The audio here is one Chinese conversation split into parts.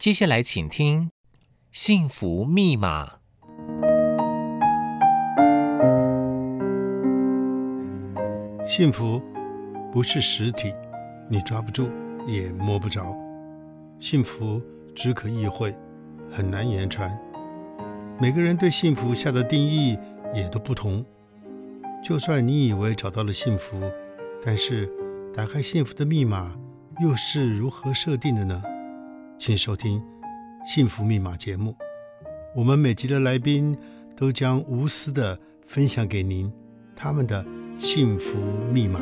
接下来请听《幸福密码》。幸福不是实体，你抓不住也摸不着。幸福只可意会，很难言传。每个人对幸福下的定义也都不同。就算你以为找到了幸福，但是打开幸福的密码又是如何设定的呢？请收听《幸福密码》节目，我们每集的来宾都将无私的分享给您他们的幸福密码。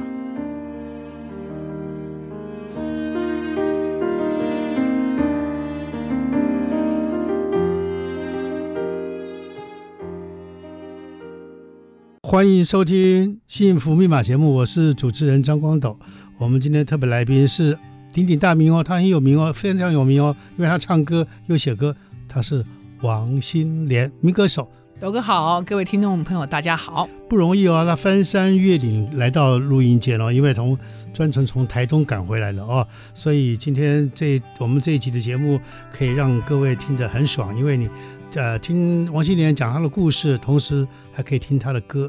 欢迎收听《幸福密码》节目，我是主持人张光斗。我们今天特别来宾是鼎鼎大名哦，他很有名哦，非常有名哦，因为他唱歌又写歌，他是王心莲，民歌手。斗哥好，各位听众朋友大家好，不容易哦，他翻山越岭来到录音间哦，因为从专程从台东赶回来了哦，所以今天这我们这一集的节目可以让各位听得很爽，因为你。呃，听王心莲讲她的故事，同时还可以听她的歌。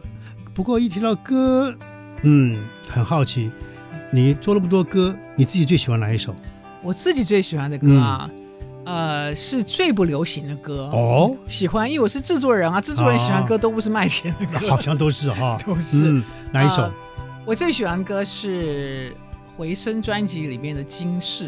不过一提到歌，嗯，很好奇，你做那么多歌，你自己最喜欢哪一首？我自己最喜欢的歌啊，嗯、呃，是最不流行的歌哦。喜欢，因为我是制作人啊，制作人喜欢歌都不是卖钱的歌，哦、好像都是哈，都是、嗯。哪一首？呃、我最喜欢的歌是《回声》专辑里面的《惊世》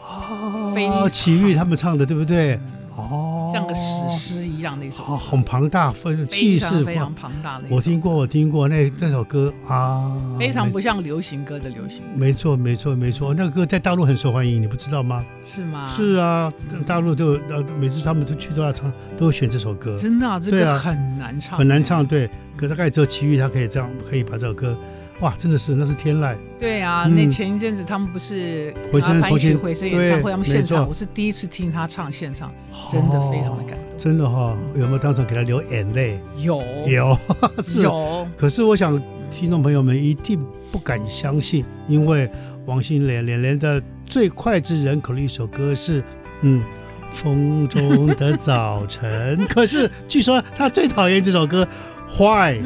哦，齐豫他们唱的，对不对？嗯哦，像个史诗一样那首，哦，很庞大，非气势非常庞大的。我听过，我听过那那首歌啊，非常不像流行歌的流行歌。没错，没错，没错，那个歌在大陆很受欢迎，你不知道吗？是吗？是啊，大陆都呃，每次他们都去都要唱，都会选这首歌。真的，啊，这个很难唱，很难唱。对，可大概只有齐豫他可以这样，可以把这首歌。哇，真的是那是天籁。对啊，嗯、那前一阵子他们不是回声重新回声演唱会，他们现场我是第一次听他唱现场，真的非常的感动。哦、真的哈、哦，有没有当场给他流眼泪？有有 是有。可是我想听众朋友们一定不敢相信，因为王心莲莲莲的最脍炙人口的一首歌是嗯风中的早晨，可是据说他最讨厌这首歌坏。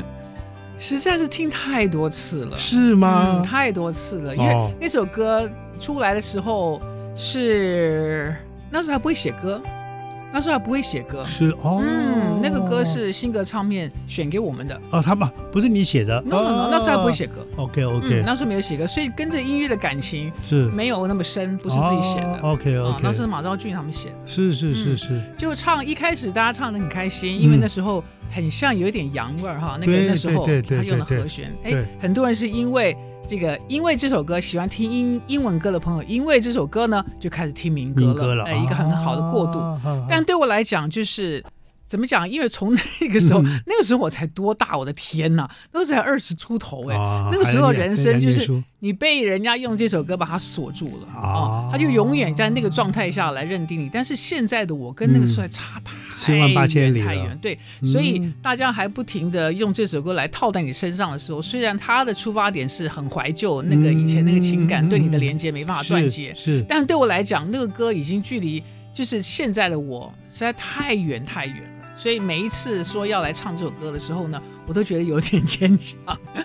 实在是听太多次了，是吗？嗯、太多次了，因为那首歌出来的时候是那时候还不会写歌。那时候还不会写歌，是哦，嗯，那个歌是新歌唱片选给我们的。哦，他们不是你写的，no no no，那时候还不会写歌，OK OK，那时候没有写歌，所以跟着音乐的感情是。没有那么深，不是自己写的，OK OK，那是马兆俊他们写的，是是是是，就唱一开始大家唱的很开心，因为那时候很像有一点洋味儿哈，那个那时候他用的和弦，哎，很多人是因为。这个因为这首歌喜欢听英英文歌的朋友，因为这首歌呢就开始听民歌了，民歌了，哎，一个很好的过渡。啊、但对我来讲，就是。怎么讲？因为从那个时候，嗯、那个时候我才多大？我的天呐，那才二十出头哎！哦、那个时候人生就是你被人家用这首歌把它锁住了啊，哦、他就永远在那个状态下来认定你。但是现在的我跟那个时候还差太远，千万八千里，太远。对，所以大家还不停的用这首歌来套在你身上的时候，虽然他的出发点是很怀旧，那个以前那个情感对你的连接没办法断绝，是，是但对我来讲，那个歌已经距离就是现在的我实在太远太远。所以每一次说要来唱这首歌的时候呢，我都觉得有点牵强。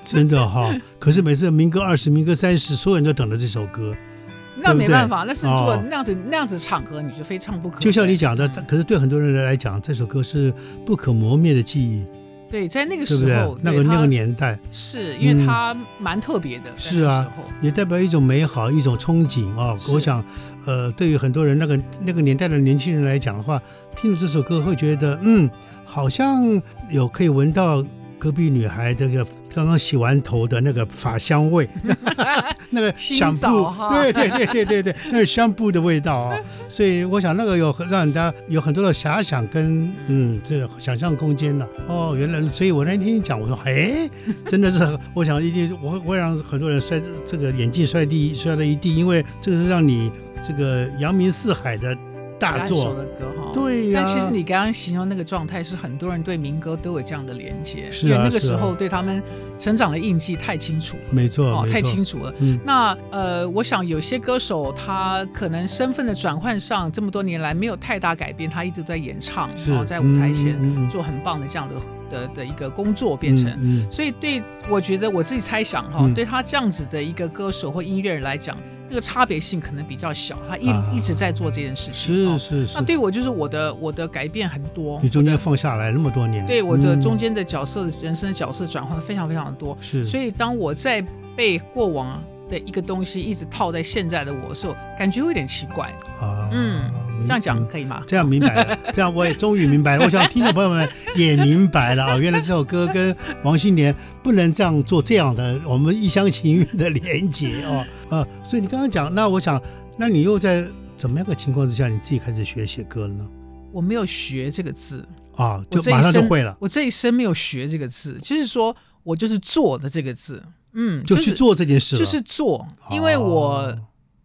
真的哈，可是每次民歌二十、民歌三十，所有人都等着这首歌。那没办法，那是如果那样子那样子场合，你就非唱不可。就像你讲的，可是对很多人来讲，这首歌是不可磨灭的记忆。对，在那个时候，那个那个年代，是因为它蛮特别的。是啊，也代表一种美好，一种憧憬啊。我想，呃，对于很多人那个那个年代的年轻人来讲的话，听了这首歌会觉得，嗯，好像有可以闻到隔壁女孩这个。刚刚洗完头的那个发香味，那个香布，对对对对对对，那个香布的味道啊，所以我想那个有让人家有很多的遐想跟嗯这个想象空间了。哦，原来，所以我那天一讲，我说，哎，真的是，我想一定我会我会让很多人摔这个眼镜摔地摔了一地，因为这个是让你这个扬名四海的大作的歌哈。对呀、啊。但其实你刚刚形容那个状态，是很多人对民歌都有这样的连接，是啊、因为那个时候对他们成长的印记太清楚了。没错，哦，太清楚了。嗯。那呃，我想有些歌手他可能身份的转换上，这么多年来没有太大改变，他一直在演唱，然后、哦、在舞台前做很棒的这样的。的的一个工作变成，嗯嗯、所以对我觉得我自己猜想哈，嗯、对他这样子的一个歌手或音乐人来讲，那个差别性可能比较小。他一、啊、一直在做这件事情，是是是。那对我就是我的我的改变很多。你中间放下来那么多年，对我的中间的角色、嗯、人生的角色转换非常非常的多。是。所以当我在被过往的一个东西一直套在现在的我的时候，感觉有点奇怪啊。嗯。这样讲可以吗？这样明白了，这样我也终于明白了。我想听众朋友们也明白了啊，原来这首歌跟王心莲不能这样做这样的我们一厢情愿的连接哦。呃，所以你刚刚讲，那我想，那你又在怎么样的情况之下，你自己开始学写歌了呢？我没有学这个字啊，就马上就会了。我这一生没有学这个字，就是说我就是做的这个字，嗯，就去做这件事，就是做，因为我。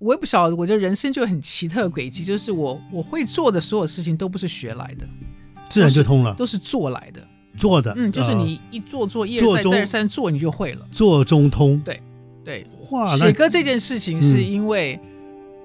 我也不晓得，我觉得人生就很奇特轨迹，就是我我会做的所有事情都不是学来的，自然就通了，都是做来的，做的，嗯，就是你一做做一而再再而三做，你就会了，做中通，对对。哇，写歌这件事情是因为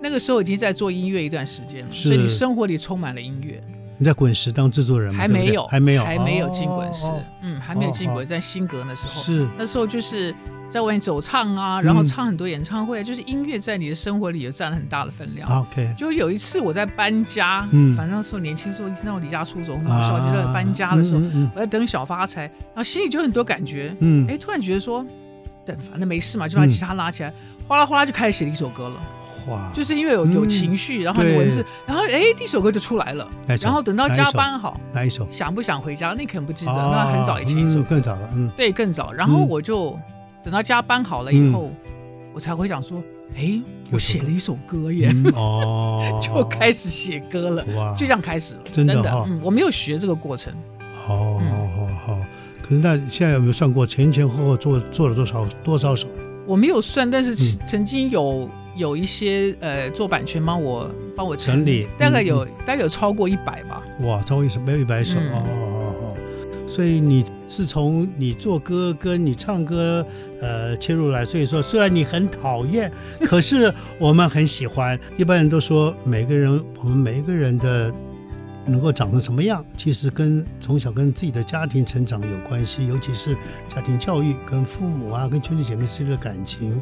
那个时候已经在做音乐一段时间了，所以你生活里充满了音乐。你在滚石当制作人吗？还没有，还没有，还没有进滚石，嗯，还没有进滚，在新格那时候，是那时候就是。在外面走唱啊，然后唱很多演唱会，嗯、就是音乐在你的生活里也占了很大的分量。OK，就有一次我在搬家，嗯，反正那时候年轻时候一听到我离家出走，很好笑。就在搬家的时候，嗯嗯嗯、我在等小发财，然后心里就很多感觉，嗯，哎，突然觉得说，等反正没事嘛，就把吉他拉起来，嗯、哗啦哗啦就开始写了一首歌了。哇，就是因为有有情绪，嗯、然后有文字，然后哎，第一首歌就出来了。然后等到加班好，哪一首？想不想回家？那可能不记得，哦、那很早以前一首、嗯，更早了，嗯，对，更早。然后我就。嗯等到家搬好了以后，嗯、我才会想说：“哎，我写了一首歌耶！”嗯、哦，就开始写歌了，哇就这样开始了。真的，真的、哦嗯，我没有学这个过程。好，好，好，好。可是那现在有没有算过前前后后做做了多少多少首？我没有算，但是曾经有有一些呃做版权帮我帮我整理，大概有、嗯、大概有超过一百吧。哇，超过一百没有一百首、嗯、哦。所以你是从你做歌跟你唱歌，呃，切入来。所以说，虽然你很讨厌，可是我们很喜欢。一般人都说，每个人，我们每一个人的能够长成什么样，其实跟从小跟自己的家庭成长有关系，尤其是家庭教育、跟父母啊、跟兄弟姐妹之间的感情。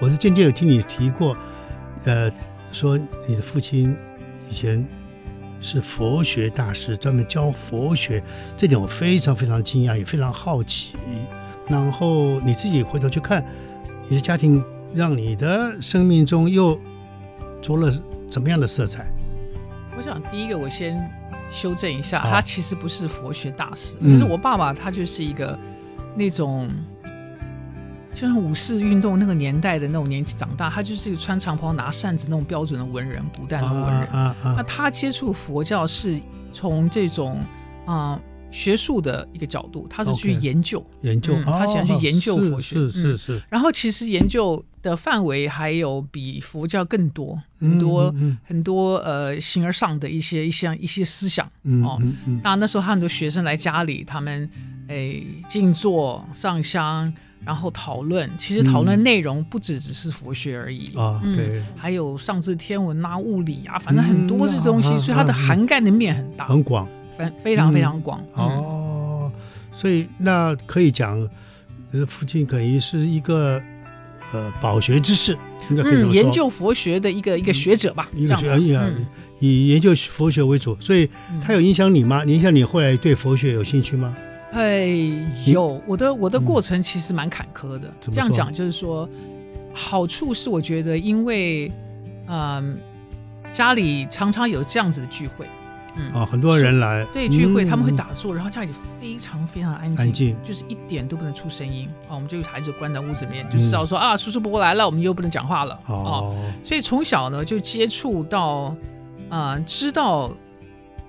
我是间接有听你提过，呃，说你的父亲以前。是佛学大师，专门教佛学，这点我非常非常惊讶，也非常好奇。然后你自己回头去看，你的家庭让你的生命中又着了怎么样的色彩？我想第一个，我先修正一下，他其实不是佛学大师，可是我爸爸他就是一个那种。就像五四运动那个年代的那种年纪长大，他就是一个穿长袍拿扇子那种标准的文人，古代的文人。啊啊啊、那他接触佛教是从这种啊、呃、学术的一个角度，他是去研究 Okay, 研究，嗯、他喜欢去研究佛学。是是是。是是嗯、然后其实研究的范围还有比佛教更多很多、很多呃形而上的一些一些一些思想、嗯、哦。那那时候他很多学生来家里，他们诶静坐上香。然后讨论，其实讨论内容不只只是佛学而已。啊，对，还有上至天文啊、物理啊，反正很多这东西，所以它的涵盖的面很大，很广，非非常非常广。哦，所以那可以讲，呃，父亲等于是一个呃饱学之士，应该可以这么说，研究佛学的一个一个学者吧，一个学者，以研究佛学为主，所以他有影响你吗？影响你后来对佛学有兴趣吗？哎，有我的我的过程其实蛮坎坷的。嗯、这样讲就是说，好处是我觉得，因为嗯，家里常常有这样子的聚会，嗯啊，很多人来对聚会，他们会打坐，嗯、然后家里非常非常安静，安静就是一点都不能出声音啊。我们就孩子关在屋子里面，就知道说、嗯、啊，叔叔伯伯来了，我们又不能讲话了哦、啊。所以从小呢就接触到啊，知道。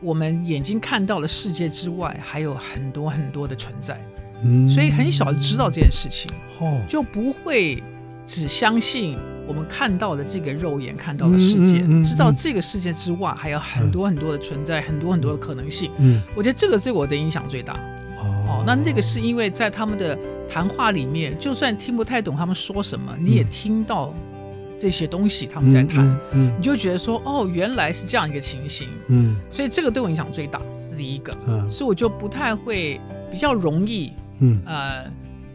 我们眼睛看到的世界之外，还有很多很多的存在，嗯，所以很小就知道这件事情，哦，就不会只相信我们看到的这个肉眼看到的世界，嗯嗯嗯、知道这个世界之外还有很多很多的存在，嗯、很多很多的可能性。嗯，我觉得这个对我的影响最大。哦，哦，那那个是因为在他们的谈话里面，就算听不太懂他们说什么，你也听到这些东西他们在谈，嗯嗯嗯、你就觉得说，哦，原来是这样一个情形。嗯，所以这个对我影响最大是第一个。嗯，所以我就不太会，比较容易，嗯呃，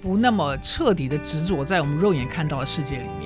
不那么彻底的执着在我们肉眼看到的世界里面。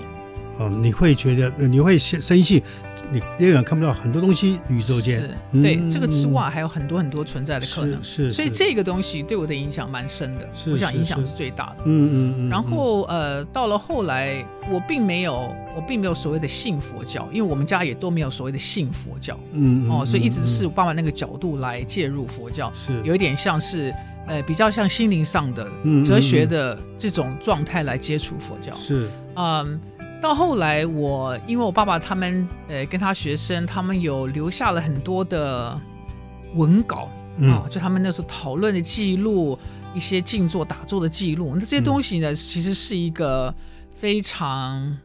哦，你会觉得你会深信，你永远看不到很多东西，宇宙间。是、嗯、对这个之外还有很多很多存在的可能，是，是所以这个东西对我的影响蛮深的，是我想影响是最大的。嗯嗯然后呃，到了后来，我并没有我并没有所谓的信佛教，因为我们家也都没有所谓的信佛教。嗯哦，所以一直是我爸爸那个角度来介入佛教，是。有一点像是呃比较像心灵上的哲学的这种状态来接触佛教。是。嗯。到后来我，我因为我爸爸他们，呃，跟他学生，他们有留下了很多的文稿、嗯、啊，就他们那时候讨论的记录，一些静坐打坐的记录。那这些东西呢，其实是一个非常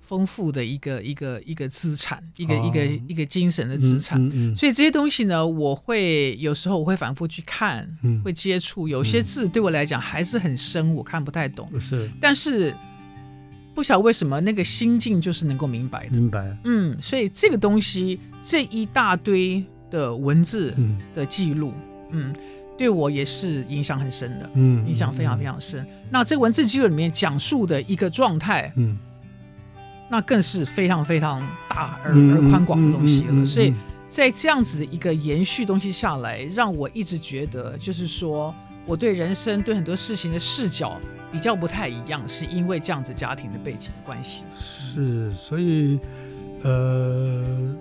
丰富的一个一个一个资产，一个一个一个精神的资产。所以这些东西呢，我会有时候我会反复去看，嗯、会接触。有些字对我来讲还是很深，我看不太懂。是，但是。不晓得为什么那个心境就是能够明白的，明白。嗯，所以这个东西这一大堆的文字的记录，嗯，嗯，对我也是影响很深的，嗯，影响非常非常深。嗯，那这文字记录里面讲述的一个状态，嗯，那更是非常非常大而而宽广的东西了。嗯，所以在这样子一个延续东西下来，让我一直觉得，就是说我对人生对很多事情的视角。比较不太一样，是因为这样子家庭的背景的关系。是，所以，呃，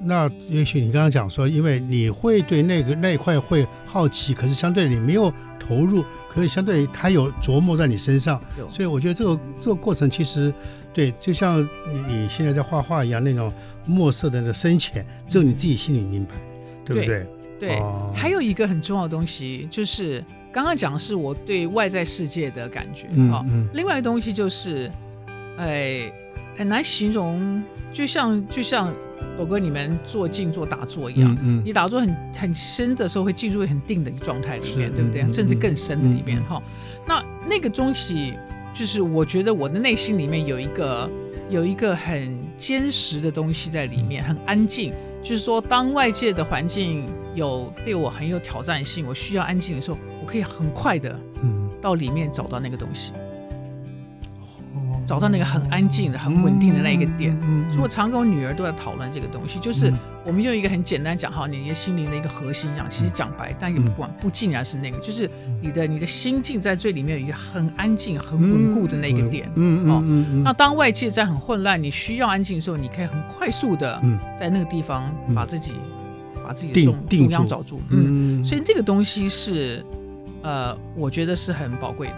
那也许你刚刚讲说，因为你会对那个那一块会好奇，可是相对你没有投入，可是相对他有琢磨在你身上，所以我觉得这个这个过程其实，对，就像你你现在在画画一样，那种墨色的那个深浅，只有你自己心里明白，对不对？对，对哦、还有一个很重要的东西就是。刚刚讲的是我对外在世界的感觉啊，嗯嗯、另外一个东西就是，哎，很难形容，就像就像狗哥你们做静坐打坐一样，嗯嗯、你打坐很很深的时候会进入很定的一个状态里面，是对不对？嗯、甚至更深的里面哈、嗯。那那个东西就是我觉得我的内心里面有一个有一个很坚实的东西在里面，很安静。就是说，当外界的环境有对我很有挑战性，我需要安静的时候，我可以很快的，到里面找到那个东西，嗯、找到那个很安静的、很稳定的那一个点。嗯嗯嗯、所以我常跟我女儿都在讨论这个东西，就是我们用一个很简单讲哈，你的心灵的一个核心一样，其实讲白，但也不管不竟然是那个，就是你的你的心境在最里面有一个很安静、很稳固的那个点。嗯哦，那当外界在很混乱，你需要安静的时候，你可以很快速的在那个地方把自己。把自己的中中央找住，嗯，所以这个东西是，呃，我觉得是很宝贵的，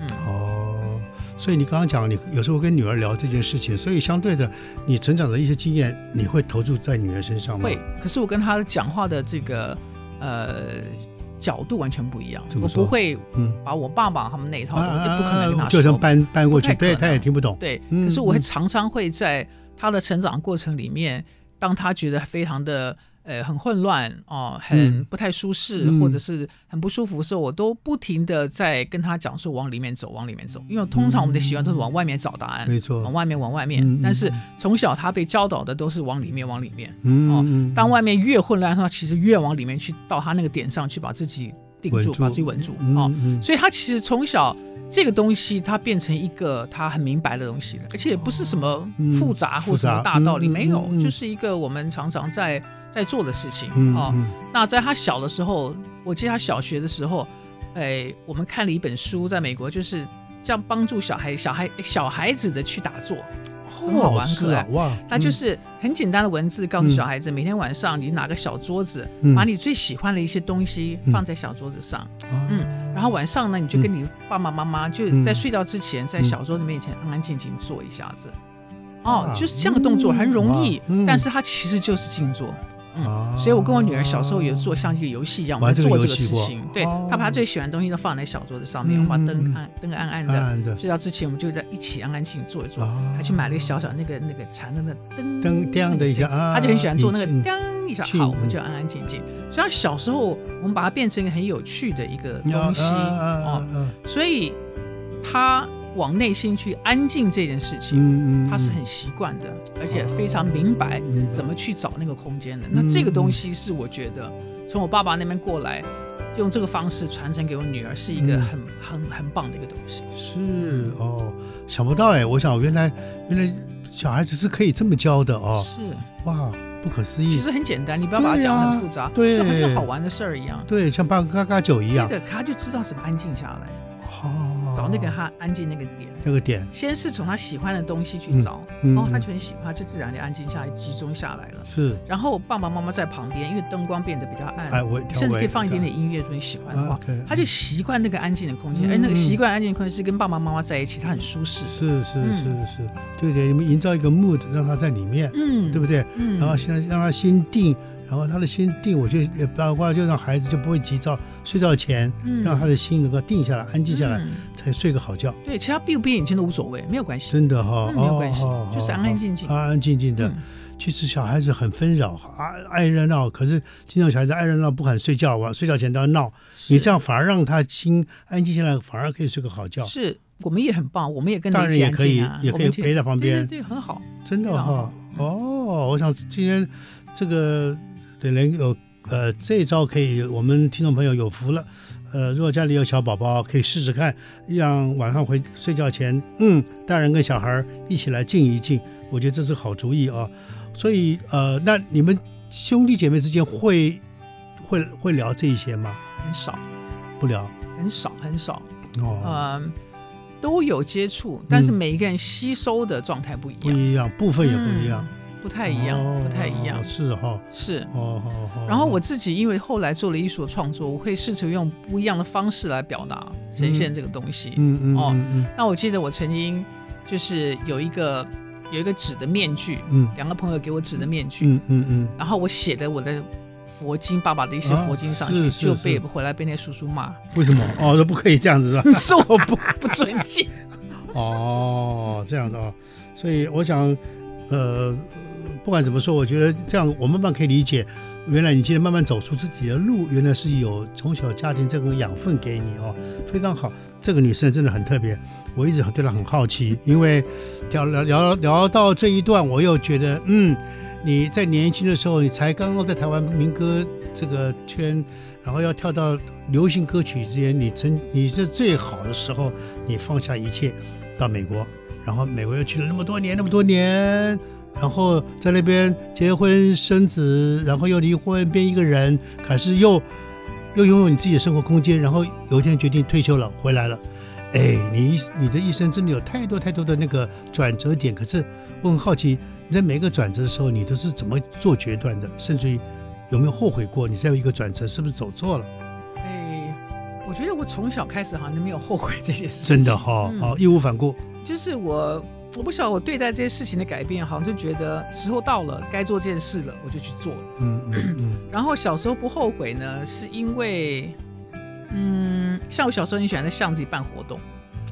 嗯，哦，所以你刚刚讲，你有时候跟女儿聊这件事情，所以相对的，你成长的一些经验，你会投注在女儿身上吗？会，可是我跟她讲话的这个呃角度完全不一样，我不会，嗯，把我爸爸他们那一套，也不可能跟他说，就算搬搬过去，对，他也听不懂，对，可是我会常常会在他的成长过程里面，当他觉得非常的。呃，很混乱哦，很不太舒适，嗯、或者是很不舒服的时候，我都不停的在跟他讲说往里面走，往里面走。因为通常我们的习惯都是往外面找答案，没错，往外面，往外面。嗯、但是从小他被教导的都是往里面，往里面。嗯、哦，当外面越混乱的话，其实越往里面去，到他那个点上去，把自己定住，住把自己稳住。嗯、哦，所以他其实从小这个东西，他变成一个他很明白的东西了，而且也不是什么复杂或什么大道理，没有，就是一个我们常常在。在做的事情哦，嗯。嗯、那在他小的时候，我记得他小学的时候，哎，我们看了一本书，在美国就是这样帮助小孩、小孩、小孩子的去打坐，很好玩，很可爱。哇！他就是很简单的文字，告诉小孩子，嗯、每天晚上你拿个小桌子，嗯、把你最喜欢的一些东西放在小桌子上，嗯，嗯，然后晚上呢，你就跟你爸爸妈妈就在睡觉之前，在小桌子面前安安静静坐一下子，哦，就是这样的动作很容易，但是它其实就是静坐。嗯，所以我跟我女儿小时候也做像这个游戏一样，我们做这个事情。对，她把她最喜欢的东西都放在小桌子上面，我把灯暗灯暗暗的，睡觉之前我们就在一起安安静静坐一坐。她去买了一个小小那个那个禅的那灯灯亮的一下，她就很喜欢做那个灯一下，好，我们就安安静静。所以她小时候我们把它变成一个很有趣的一个东西哦，所以她。往内心去安静这件事情，嗯嗯、他是很习惯的，而且非常明白怎么去找那个空间的。嗯、那这个东西是我觉得从我爸爸那边过来，用这个方式传承给我女儿，是一个很、嗯、很很棒的一个东西。是哦，想不到哎，我想原来原来小孩子是可以这么教的哦。是哇，不可思议。其实很简单，你不要把它讲得很复杂，对，这好像好玩的事儿一样。对，像八嘎嘎酒一样。对的，他就知道怎么安静下来。哦，找那个他安静那个点，那个点，先是从他喜欢的东西去找，然后他就很喜欢，就自然的安静下来，集中下来了。是，然后爸爸妈妈在旁边，因为灯光变得比较暗，甚至可以放一点点音乐，如果你喜欢的话，他就习惯那个安静的空间。哎，那个习惯安静的空间是跟爸爸妈妈在一起，他很舒适。是是是是，对对，你们营造一个 mood，让他在里面，嗯，对不对？嗯，然后现在让他心定。然后他的心定，我觉得也包括就让孩子就不会急躁，睡觉前让他的心能够定下来，安静下来，才睡个好觉。对，其他闭不闭眼睛都无所谓，没有关系。真的哈，没有关系，就是安安静静，安安静静的。其实小孩子很纷扰，爱爱热闹，可是经常小孩子爱热闹，不肯睡觉，晚睡觉前都要闹。你这样反而让他心安静下来，反而可以睡个好觉。是我们也很棒，我们也跟大人也可以，也可以陪在旁边，对，很好。真的哈，哦，我想今天这个。对，能有呃这一招可以，我们听众朋友有福了。呃，如果家里有小宝宝，可以试试看，让晚上回睡觉前，嗯，大人跟小孩一起来静一静，我觉得这是好主意啊。所以呃，那你们兄弟姐妹之间会会会聊这一些吗？很少，不聊，很少很少。哦，嗯，都有接触，但是每一个人吸收的状态不一样，不一样，部分也不一样。嗯不太一样，不太一样，是哈，是哦，然后我自己因为后来做了艺术创作，我会试图用不一样的方式来表达、呈现这个东西。嗯嗯哦，那我记得我曾经就是有一个有一个纸的面具，嗯，两个朋友给我纸的面具，嗯嗯嗯，然后我写的我的佛经，爸爸的一些佛经上去，就被回来被那叔叔骂。为什么？哦，都不可以这样子是吧？是我不不尊敬。哦，这样的哦，所以我想，呃。不管怎么说，我觉得这样我慢慢可以理解，原来你今天慢慢走出自己的路，原来是有从小家庭这个养分给你哦，非常好。这个女生真的很特别，我一直对她很好奇，因为聊聊聊聊到这一段，我又觉得，嗯，你在年轻的时候，你才刚刚在台湾民歌这个圈，然后要跳到流行歌曲之间，你曾你是最好的时候，你放下一切到美国，然后美国又去了那么多年，那么多年。然后在那边结婚生子，然后又离婚变一个人，可是又又拥有你自己的生活空间。然后有一天决定退休了，回来了。哎，你你的一生真的有太多太多的那个转折点。可是我很好奇，你在每一个转折的时候，你都是怎么做决断的？甚至于有没有后悔过？你再有一个转折，是不是走错了？哎，我觉得我从小开始好像都没有后悔这些事情。真的哈，好义无反顾。就是我。我不晓得我对待这些事情的改变，好像就觉得时候到了，该做这件事了，我就去做了。嗯嗯嗯。然后小时候不后悔呢，是因为，嗯，像我小时候很喜欢在巷子里办活动，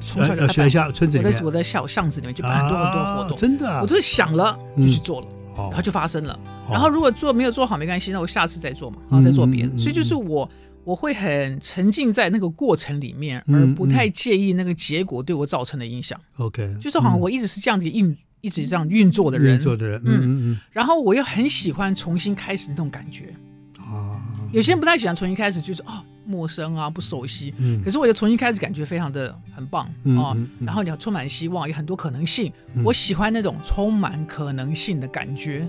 从小就学校村子里面，我在我在小巷子里面就办很多很多活动，真的，我就是想了就去做了，然后就发生了。然后如果做没有做好没关系，那我下次再做嘛，然后再做别的。所以就是我。我会很沉浸在那个过程里面，而不太介意那个结果对我造成的影响。OK，就是好像我一直是这样子运，一直这样运作的人。运作的人，嗯嗯嗯。然后我又很喜欢重新开始的那种感觉。啊，有些人不太喜欢重新开始，就是哦，陌生啊，不熟悉。嗯。可是我就重新开始，感觉非常的很棒啊。然后你要充满希望，有很多可能性。我喜欢那种充满可能性的感觉。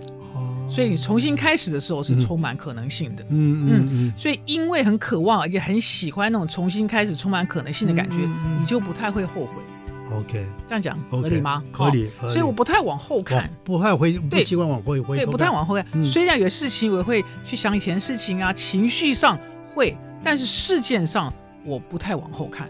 所以你重新开始的时候是充满可能性的，嗯嗯嗯，嗯。所以因为很渴望，也很喜欢那种重新开始、充满可能性的感觉，你就不太会后悔。OK，这样讲合理吗？合理。所以我不太往后看，不太会，不习惯往后回。对，不太往后看。虽然有事情我会去想以前事情啊，情绪上会，但是事件上我不太往后看。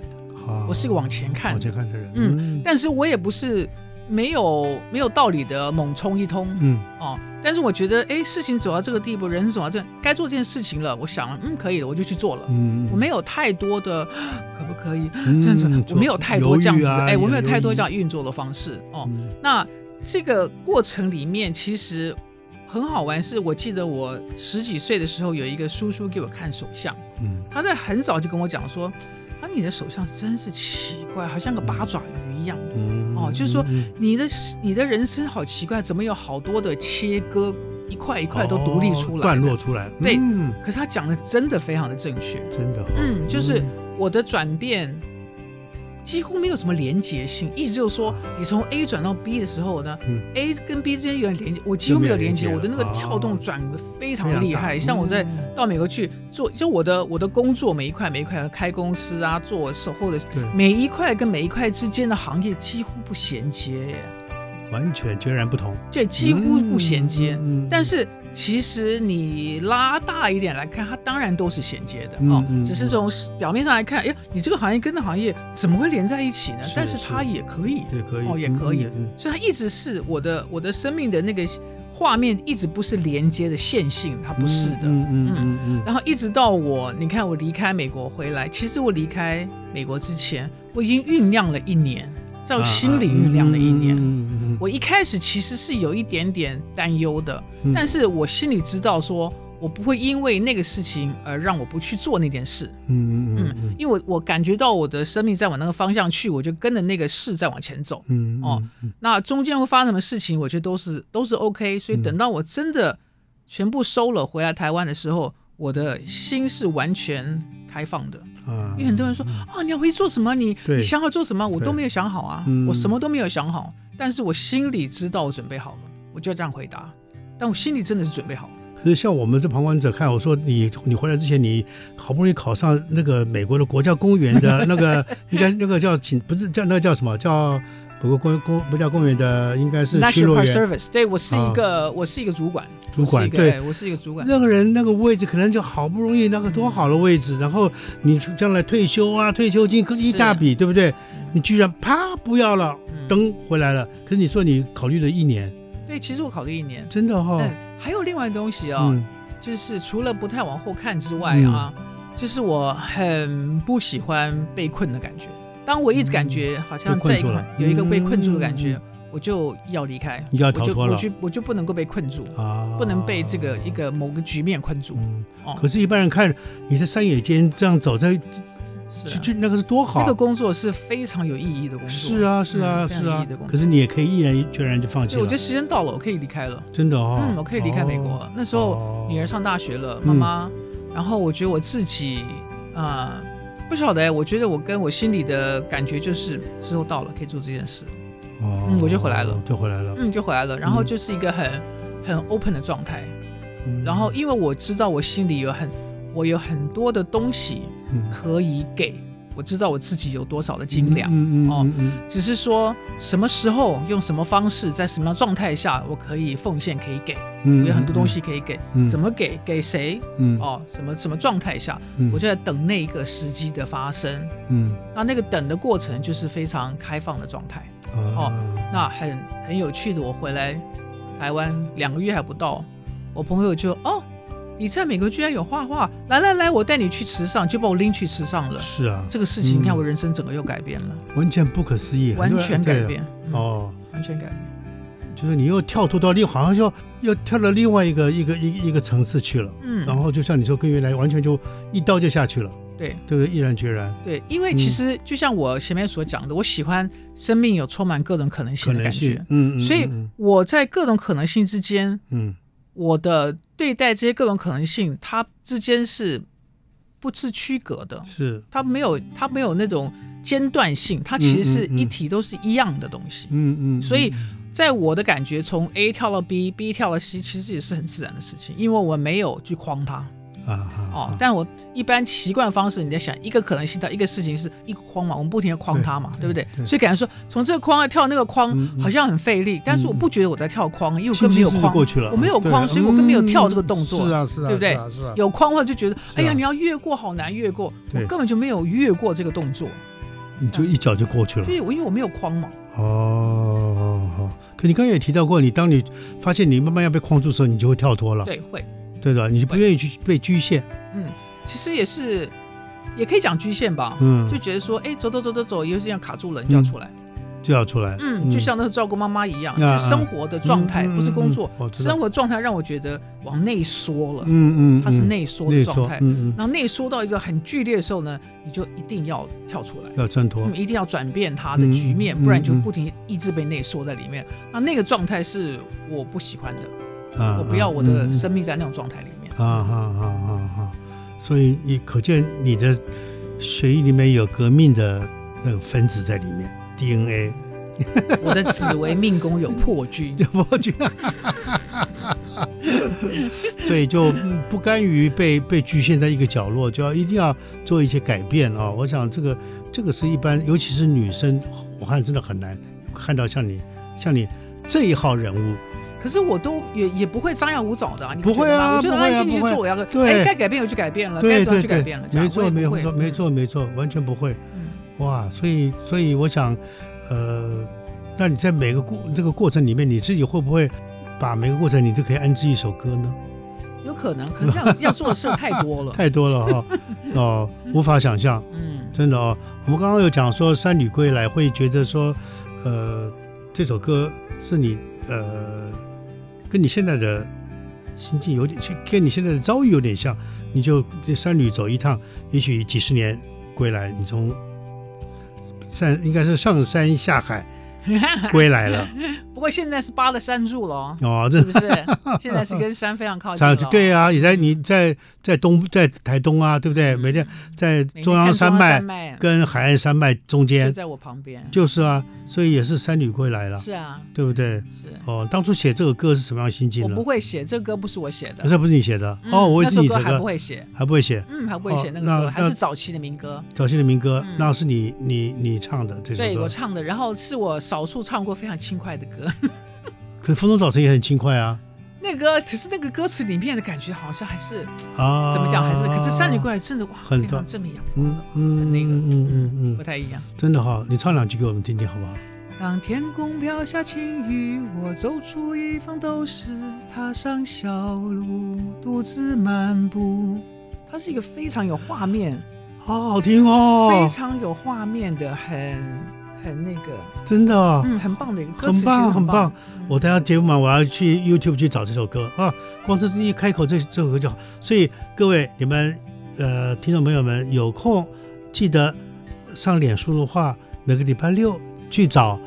我是一个往前看、往前看的人。嗯，但是我也不是。没有没有道理的猛冲一通，嗯。哦，但是我觉得，哎，事情走到这个地步，人走到这，该做这件事情了，我想，嗯，可以了，我就去做了，嗯，我没有太多的 可不可以？这样子，没有太多这样子，哎、啊，我没有太多这样运作的方式，哦，嗯、那这个过程里面其实很好玩，是我记得我十几岁的时候，有一个叔叔给我看手相，嗯，他在很早就跟我讲说。啊，你的手相真是奇怪，好像个八爪鱼一样。嗯、哦，就是说你的你的人生好奇怪，怎么有好多的切割，一块一块都独立出来，段落出来。对，嗯、可是他讲的真的非常的正确，真的、哦。嗯，就是我的转变。几乎没有什么连结性，意思就是说，你从 A 转到 B 的时候呢、嗯、，A 跟 B 之间有点连接，我几乎没有连接，我的那个跳动转的非常厉害。像我在到美国去做，就我的我的工作每一块每一块开公司啊，做售后的，每一块跟每一块之间的行业几乎不衔接，完全截然不同，对，几乎不衔接，嗯、但是。其实你拉大一点来看，它当然都是衔接的哦，嗯嗯、只是从表面上来看，哎，你这个行业跟那行业怎么会连在一起呢？是但是它也可以，也可以哦，也可以，嗯、所以它一直是我的我的生命的那个画面，一直不是连接的线性，它不是的，嗯嗯嗯嗯。然后一直到我，你看我离开美国回来，其实我离开美国之前，我已经酝酿了一年。在我心里酝酿了一年，我一开始其实是有一点点担忧的，但是我心里知道，说我不会因为那个事情而让我不去做那件事。嗯嗯嗯，因为我我感觉到我的生命在往那个方向去，我就跟着那个事在往前走。嗯哦，那中间会发生什么事情，我觉得都是都是 OK。所以等到我真的全部收了回来台湾的时候，我的心是完全开放的。因为很多人说啊，你要回去做什么？你你想好做什么？我都没有想好啊，我什么都没有想好。但是我心里知道我准备好了，我就这样回答。但我心里真的是准备好了。可是像我们这旁观者看，我说你你回来之前，你好不容易考上那个美国的国家公园的那个，应该那个叫请，不是叫那个叫什么叫？不过公公不叫公园的，应该是巡逻员。National Park Service，对，我是一个，我是一个主管。主管，对，我是一个主管。那个人那个位置可能就好不容易那个多好的位置，然后你将来退休啊，退休金一大笔，对不对？你居然啪不要了，登回来了。可是你说你考虑了一年。对，其实我考虑一年。真的哈。还有另外东西啊，就是除了不太往后看之外啊，就是我很不喜欢被困的感觉。当我一直感觉好像在有一个被困住的感觉，我就要离开，你要逃脱了，我就我就不能够被困住啊，不能被这个一个某个局面困住。可是，一般人看你在山野间这样走，在就就那个是多好，那个工作是非常有意义的工作。是啊，是啊，是啊。可是你也可以毅然决然就放弃了。我觉得时间到了，我可以离开了。真的哦，嗯，我可以离开美国。那时候女儿上大学了，妈妈，然后我觉得我自己啊。不晓得，我觉得我跟我心里的感觉就是时候到了，可以做这件事。哦，嗯，我就回来了，就回来了，嗯，就回来了。然后就是一个很很 open 的状态。嗯，然后因为我知道我心里有很我有很多的东西可以给。我知道我自己有多少的斤两，嗯嗯、哦，只是说什么时候用什么方式，在什么样状态下，我可以奉献，可以给，嗯、我有很多东西可以给，嗯、怎么给，给谁，嗯、哦，什么什么状态下，嗯、我就在等那个时机的发生，嗯，那那个等的过程就是非常开放的状态，嗯、哦，那很很有趣的，我回来台湾两个月还不到，我朋友就哦。你在美国居然有画画，来来来，我带你去池上，就把我拎去池上了。是啊，这个事情，你看我人生整个又改变了，完全不可思议，完全改变哦，完全改变，就是你又跳脱到另，好像又又跳到另外一个一个一一个层次去了。嗯，然后就像你说，跟原来完全就一刀就下去了。对，对不对？毅然决然。对，因为其实就像我前面所讲的，我喜欢生命有充满各种可能性的感觉。嗯嗯，所以我在各种可能性之间，嗯。我的对待这些各种可能性，它之间是不是区隔的？是，它没有，它没有那种间断性，它其实是一体，都是一样的东西。嗯嗯。所以，在我的感觉，从 A 跳到 B，B 跳到 C，其实也是很自然的事情，因为我没有去框它。啊哦，但我一般习惯方式，你在想一个可能性，到一个事情是一个框嘛，我们不停的框它嘛，对不对？所以感觉说从这个框要跳那个框，好像很费力，但是我不觉得我在跳框，因为我根本没有框，我没有框，所以我根本没有跳这个动作，是啊是啊，对不对？有框的话就觉得，哎呀，你要越过好难越过，我根本就没有越过这个动作。你就一脚就过去了。对，我因为我没有框嘛。哦，可你刚刚也提到过，你当你发现你慢慢要被框住的时候，你就会跳脱了。对，会。对的，你就不愿意去被局限。嗯，其实也是，也可以讲局限吧。嗯，就觉得说，哎，走走走走走，有些这样卡住了，你就要出来。就要出来，嗯，就像那个照顾妈妈一样，就生活的状态不是工作，生活状态让我觉得往内缩了，嗯嗯，它是内缩的状态，然后内缩到一个很剧烈的时候呢，你就一定要跳出来，要挣脱，一定要转变它的局面，不然就不停一直被内缩在里面，那那个状态是我不喜欢的，我不要我的生命在那种状态里面，啊哈啊啊哈，所以你可见你的血液里面有革命的那个分子在里面。DNA，我的紫微命宫有破军，有破军，所以就不甘于被被局限在一个角落，就要一定要做一些改变啊！我想这个这个是一般，尤其是女生，我看真的很难看到像你像你这一号人物。可是我都也也不会张牙舞爪的啊！你不会啊，我就安静去做我要的，哎，该改变我就改变了，该做就改变了，没错，没错，没错，没错，完全不会。哇，所以所以我想，呃，那你在每个过这个过程里面，你自己会不会把每个过程你都可以安置一首歌呢？有可能，可是要要做的事太多了，太多了哈，哦，无法想象，嗯，真的哦。我们刚刚有讲说《三女归来》，会觉得说，呃，这首歌是你呃，跟你现在的心境有点，跟你现在的遭遇有点像，你就这三旅走一趟，也许几十年归来，你从。上应该是上山下海 归来了，不过现在是扒了山住了哦，是不是？现在是跟山非常靠近。对啊，也在你在在东在台东啊，对不对？每天在中央山脉跟海岸山脉中间，就在我旁边。就是啊，所以也是山女归来了。是啊，对不对？是哦。当初写这个歌是什么样心境呢？我不会写这个歌，不是我写的。这不是你写的哦，我是你写的。还不会写，还不会写。嗯，还不会写。那个时候还是早期的民歌。早期的民歌，那是你你你唱的这首歌。对，我唱的，然后是我少数唱过非常轻快的歌。可是《风中早晨》也很轻快啊。那个，只是那个歌词里面的感觉好像还是啊，怎么讲？还是可是《山女归来》真的哇，非常正面阳光，嗯那个，嗯嗯嗯，不太一样。真的哈，你唱两句给我们听听好不好？当天空飘下轻雨，我走出一方都市，踏上小路，独自漫步。它是一个非常有画面，好好听哦，非常有画面的，很。很那个，真的，哦嗯，很棒的一个很棒，很棒。我等下节目嘛，我要去 YouTube 去找这首歌啊。光是一开口这这首歌就好。所以各位你们呃听众朋友们有空记得上脸书的话，每个礼拜六去找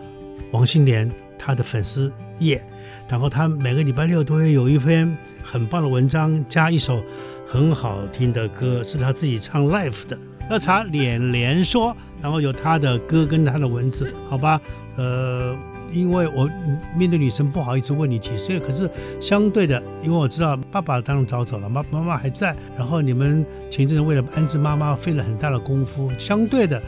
王心莲她的粉丝页，然后她每个礼拜六都会有一篇很棒的文章，加一首很好听的歌，是她自己唱 live 的。要查脸莲说，然后有他的歌跟他的文字，好吧？呃，因为我面对女生不好意思问你几岁，可是相对的，因为我知道爸爸当然早走了，妈妈妈还在，然后你们前阵子为了安置妈妈费了很大的功夫，相对的，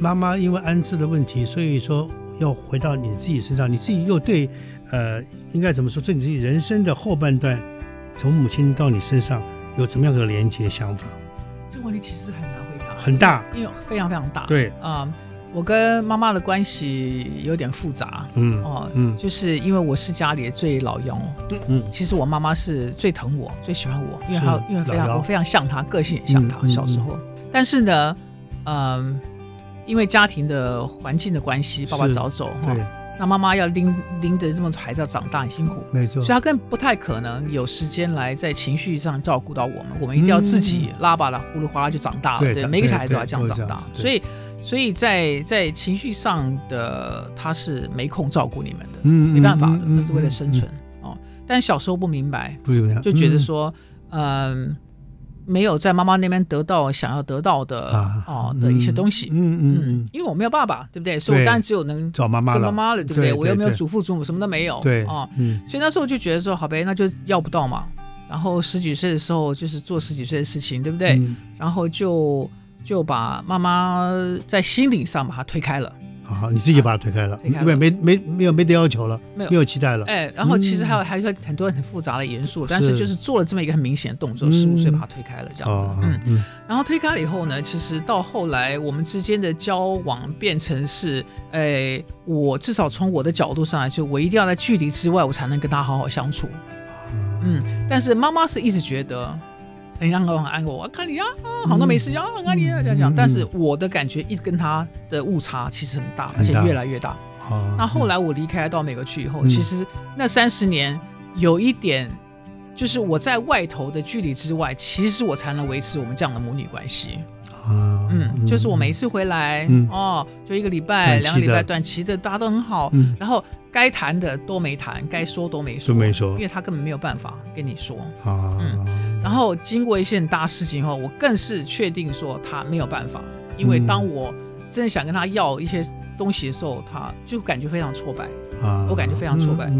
妈妈因为安置的问题，所以说要回到你自己身上，你自己又对，呃，应该怎么说？对你自己人生的后半段，从母亲到你身上有怎么样的连接想法？这个问题其实很难。很大，因为非常非常大。对啊、呃，我跟妈妈的关系有点复杂。嗯哦、呃，嗯，就是因为我是家里的最老幺。嗯嗯，其实我妈妈是最疼我、最喜欢我，因为她因为非常我非常像她，个性也像她。小时候，但是呢，嗯、呃，因为家庭的环境的关系，爸爸早走。对。那妈妈要拎拎着这么孩子要长大很辛苦，没错，所以她更不太可能有时间来在情绪上照顾到我们，我们一定要自己拉把拉呼噜哗啦就长大了，对，每个小孩都要这样长大，所以所以在在情绪上的他是没空照顾你们的，嗯，没办法的，那是为了生存哦。但小时候不明白，不明白，就觉得说，嗯。没有在妈妈那边得到想要得到的啊的一些东西，嗯嗯嗯，因为我没有爸爸，对不对？所以我当然只有能找妈妈了，妈妈了，对不对？我又没有祖父祖母，什么都没有，对啊，所以那时候就觉得说，好呗，那就要不到嘛。然后十几岁的时候，就是做十几岁的事情，对不对？然后就就把妈妈在心理上把她推开了，啊，你自己把它推开了，因为没没没有没得要求了，没有没有期待了。哎，然后其实还有还有很多很复杂的元素，但是就是做了这么一个很明显的动作，十五岁把它推开了这样子。嗯嗯。然后推开了以后呢，其实到后来我们之间的交往变成是，哎，我至少从我的角度上来，就我一定要在距离之外，我才能跟他好好相处。嗯，但是妈妈是一直觉得。很像我很爱我，我看你啊，好多没事啊，很爱你啊，这样讲。但是我的感觉一直跟他的误差其实很大，而且越来越大。那后来我离开到美国去以后，其实那三十年有一点，就是我在外头的距离之外，其实我才能维持我们这样的母女关系。嗯，就是我每一次回来，嗯哦，就一个礼拜、两个礼拜，短期的大家都很好。然后该谈的都没谈，该说都没说，都没说，因为他根本没有办法跟你说。嗯。然后经过一些很大事情后，我更是确定说他没有办法，因为当我真的想跟他要一些东西的时候，他就感觉非常挫败啊，我感觉非常挫败。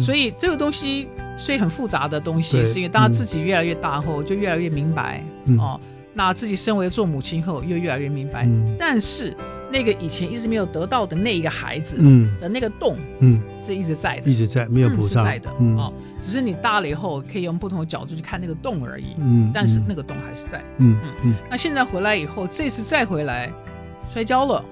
所以这个东西，所以很复杂的东西，是因为当他自己越来越大后，就越来越明白哦。那自己身为做母亲后，又越来越明白。但是。那个以前一直没有得到的那一个孩子，嗯，的那个洞，嗯，是一直在的，一直在，没有补上，在的，哦，只是你大了以后可以用不同的角度去看那个洞而已，嗯，但是那个洞还是在，嗯。嗯，那现在回来以后，这次再回来摔跤了，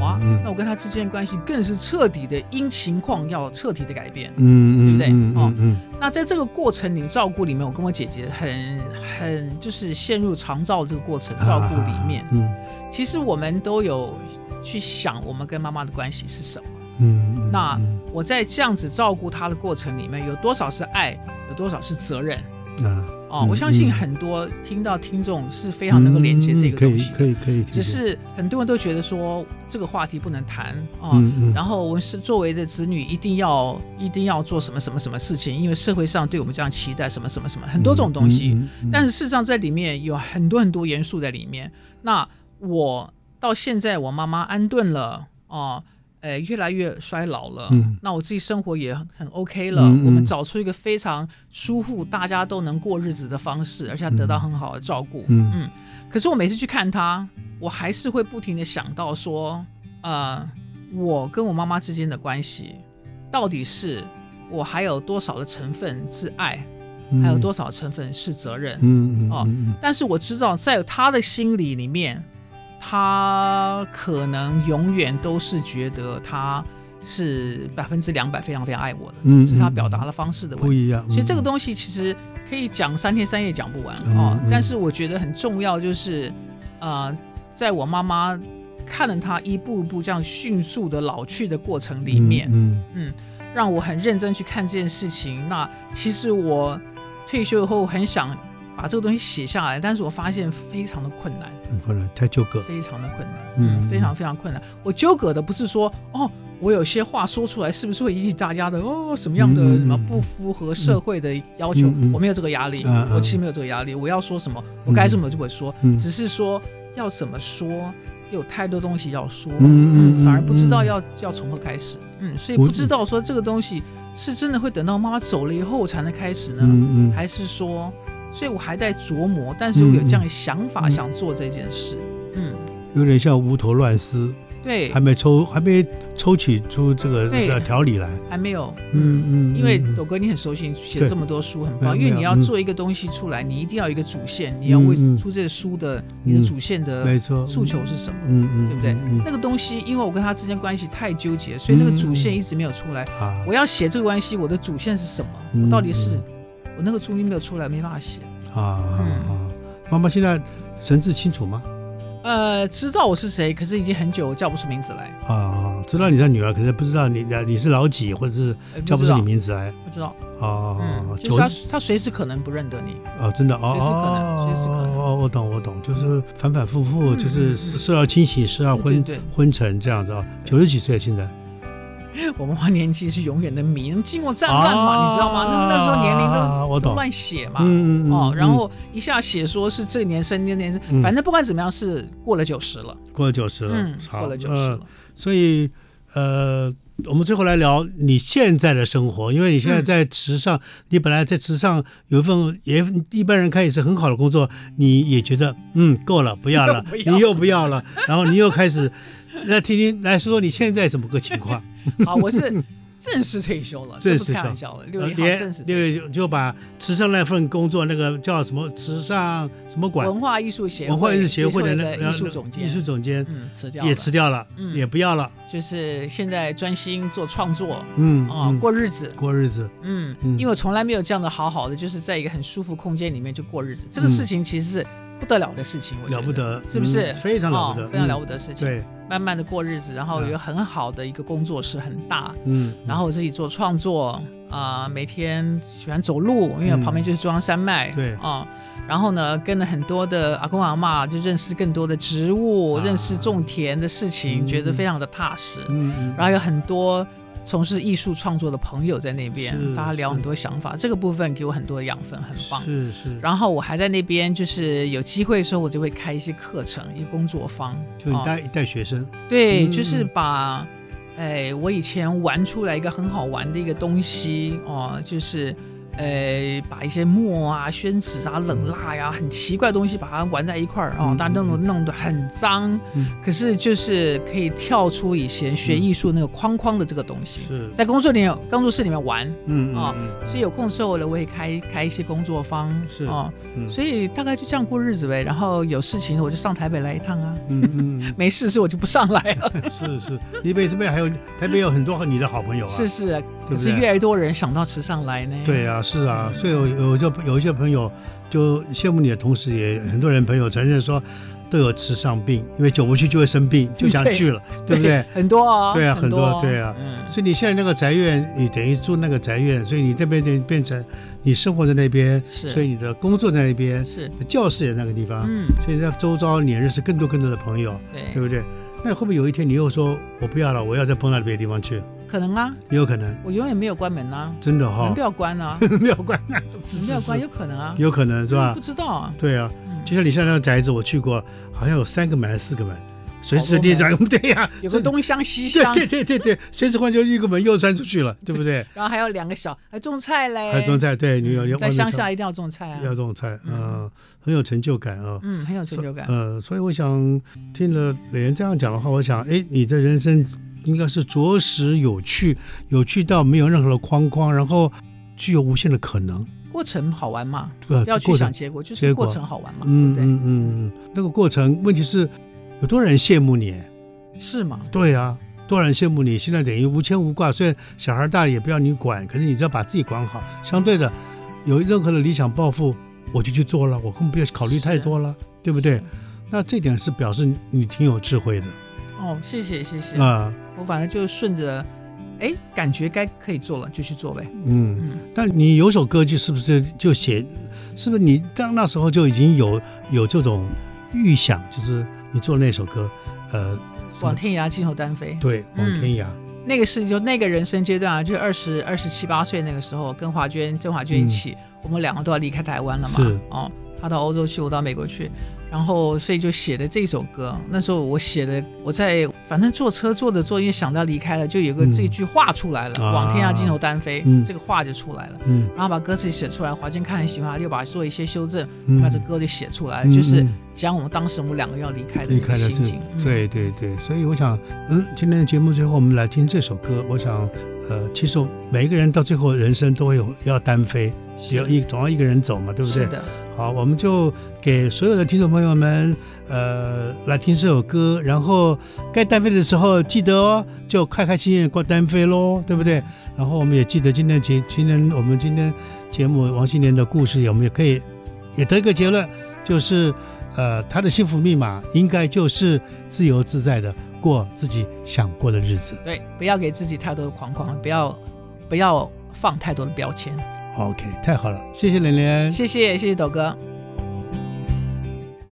哇，那我跟他之间的关系更是彻底的因情况要彻底的改变，嗯嗯，对不对？哦，嗯，那在这个过程里照顾里面，我跟我姐姐很很就是陷入长照这个过程照顾里面，嗯。其实我们都有去想，我们跟妈妈的关系是什么？嗯，那我在这样子照顾她的过程里面，有多少是爱，有多少是责任？啊，哦，我相信很多听到听众是非常能够连接这个东西，可以可以。只是很多人都觉得说这个话题不能谈啊，然后我们是作为的子女，一定要一定要做什么什么什么事情，因为社会上对我们这样期待什么什么什么很多这种东西。但是事实上在里面有很多很多元素在里面。那我到现在，我妈妈安顿了哦，呃，越来越衰老了。嗯，那我自己生活也很 OK 了。嗯嗯、我们找出一个非常舒服，大家都能过日子的方式，而且得到很好的照顾。嗯嗯。可是我每次去看他，我还是会不停的想到说，呃，我跟我妈妈之间的关系，到底是我还有多少的成分是爱，还有多少成分是责任？嗯嗯。哦，但是我知道，在他的心里里面。他可能永远都是觉得他是百分之两百非常非常爱我的，嗯，是他表达的方式的问题，不一样。所以这个东西其实可以讲三天三夜讲不完哦。但是我觉得很重要，就是呃，在我妈妈看了他一步一步这样迅速的老去的过程里面，嗯嗯，让我很认真去看这件事情。那其实我退休以后很想。把这个东西写下来，但是我发现非常的困难，很困难，太纠葛，非常的困难，嗯，非常非常困难。我纠葛的不是说，哦，我有些话说出来是不是会引起大家的哦什么样的什么不符合社会的要求？我没有这个压力，我其实没有这个压力。我要说什么，我该这么就会说，只是说要怎么说，有太多东西要说，嗯，反而不知道要要从何开始，嗯，所以不知道说这个东西是真的会等到妈妈走了以后才能开始呢，还是说？所以我还在琢磨，但是我有这样的想法，想做这件事。嗯，有点像无头乱丝，对，还没抽，还没抽取出这个条理来，还没有。嗯嗯，因为斗哥你很熟悉，你写这么多书很棒，因为你要做一个东西出来，你一定要一个主线，你要为出这个书的你的主线的诉求是什么？嗯嗯，对不对？那个东西，因为我跟他之间关系太纠结，所以那个主线一直没有出来。我要写这个关系，我的主线是什么？我到底是？我那个注音没有出来，没办法写啊。嗯，妈妈现在神志清楚吗？呃，知道我是谁，可是已经很久叫不出名字来啊。知道你的女儿，可是不知道你你是老几，或者是叫不出你名字来。不知道啊，就是他他随时可能不认得你哦，真的哦，随时可能，随时可能哦，我懂我懂，就是反反复复，就是时而清醒，时而昏昏沉这样子啊。九十几岁现在。我们花年纪是永远的谜，经过战乱嘛，你知道吗？那那时候年龄都乱写嘛，嗯哦，然后一下写说是这年生那年生，反正不管怎么样是过了九十了，过了九十了，嗯过了九十了。所以呃，我们最后来聊你现在的生活，因为你现在在池上，你本来在池上有一份也一般人看也是很好的工作，你也觉得嗯够了，不要了，你又不要了，然后你又开始。那听听来说说你现在怎么个情况？好，我是。正式退休了，正式开玩笑了。六月号正式六月就把池上那份工作，那个叫什么池上什么馆，文化艺术协文化艺术协会的那个艺术总监，艺术总监，嗯，辞掉也辞掉了，也不要了，就是现在专心做创作，嗯啊，过日子，过日子，嗯，因为我从来没有这样的好好的，就是在一个很舒服空间里面就过日子，这个事情其实是不得了的事情，了不得，是不是？非常了不得，非常了不得的事情，对。慢慢的过日子，然后有很好的一个工作室，很大，嗯，然后我自己做创作啊，每天喜欢走路，因为旁边就是中央山脉，对。啊，然后呢，跟了很多的阿公阿妈，就认识更多的植物，认识种田的事情，觉得非常的踏实，嗯，然后有很多。从事艺术创作的朋友在那边，大家聊很多想法，这个部分给我很多的养分，很棒。是是。然后我还在那边，就是有机会的时候，我就会开一些课程，一个工作坊，就你带带学生。对，就是把，哎，我以前玩出来一个很好玩的一个东西哦，就是。呃，把一些墨啊、宣纸啊、冷蜡呀、啊，很奇怪的东西，把它玩在一块儿啊，大家弄弄得很脏，嗯、可是就是可以跳出以前学艺术那个框框的这个东西，是。在工作里面、工作室里面玩，嗯啊，所以有空的时候呢，我也开开一些工作坊，是哦，所以大概就这样过日子呗。然后有事情我就上台北来一趟啊，嗯嗯，没事事我就不上来了。是是，台北这边还有台北有很多和你的好朋友啊，是是，可是越来越多人想到池上来呢。对啊。是啊，所以有有就有一些朋友就羡慕你的同时，也很多人朋友承认说都有吃上病，因为久不去就会生病，就想去了，对不对？很多啊，对啊，很多，对啊。所以你现在那个宅院，你等于住那个宅院，所以你这边变变成你生活在那边，所以你的工作在那边，是教室也那个地方，嗯，所以在周遭你也认识更多更多的朋友，对，对不对？那会不会有一天你又说我不要了，我要再碰到别的地方去？可能啊，也有可能。我永远没有关门啊，真的哈，门不要关啊，没有关啊，没有关，有可能啊，有可能是吧？不知道啊。对啊，就像你像那个宅子，我去过，好像有三个门还是四个门，随时店长对呀，有个东乡西厢，对对对对，随时换就一个门又钻出去了，对不对？然后还有两个小，还种菜嘞，还种菜，对，你有在乡下一定要种菜啊，要种菜，嗯，很有成就感啊，嗯，很有成就感，呃，所以我想听了磊盐这样讲的话，我想，哎，你的人生。应该是着实有趣，有趣到没有任何的框框，然后具有无限的可能。过程好玩嘛？对、啊，不要去想结果，就是过程好玩嘛。嗯嗯嗯，那个过程，问题是有多少人羡慕你？是吗？对啊，多少人羡慕你？现在等于无牵无挂，虽然小孩大了也不要你管，可是你只要把自己管好。相对的，有任何的理想抱负，我就去做了，我根本不要考虑太多了，对不对？那这点是表示你挺有智慧的。哦，谢谢谢谢啊。我反正就顺着，哎，感觉该可以做了就去做呗。嗯，但你有首歌就是不是就写，是不是你当那时候就已经有有这种预想，就是你做那首歌，呃，往天涯尽头单飞。对，往天涯。嗯、那个是就那个人生阶段啊，就二十二十七八岁那个时候，跟华娟、郑华娟一起，嗯、我们两个都要离开台湾了嘛。是哦，他到欧洲去，我到美国去。然后，所以就写的这首歌。那时候我写的，我在反正坐车坐着坐，因为想到离开了，就有个这句话出来了：“嗯、往天涯尽头单飞。嗯”这个话就出来了。嗯，然后把歌词写出来，华娟看很喜欢，又把做一些修正，嗯、把这歌就写出来了，嗯、就是讲我们当时我们两个要离开的那个心情。对对对，所以我想，嗯，今天的节目最后我们来听这首歌。我想，呃，其实每一个人到最后人生都会有要单飞，要一总要一个人走嘛，对不对？是的。好，我们就给所有的听众朋友们，呃，来听这首歌，然后该单飞的时候记得哦，就开开心心的过单飞喽，对不对？然后我们也记得今天节，今天我们今天节目王心莲的故事，我们也可以也得一个结论，就是，呃，他的幸福密码应该就是自由自在的过自己想过的日子。对，不要给自己太多的框框，不要不要放太多的标签。OK，太好了，谢谢连连，谢谢谢谢斗哥。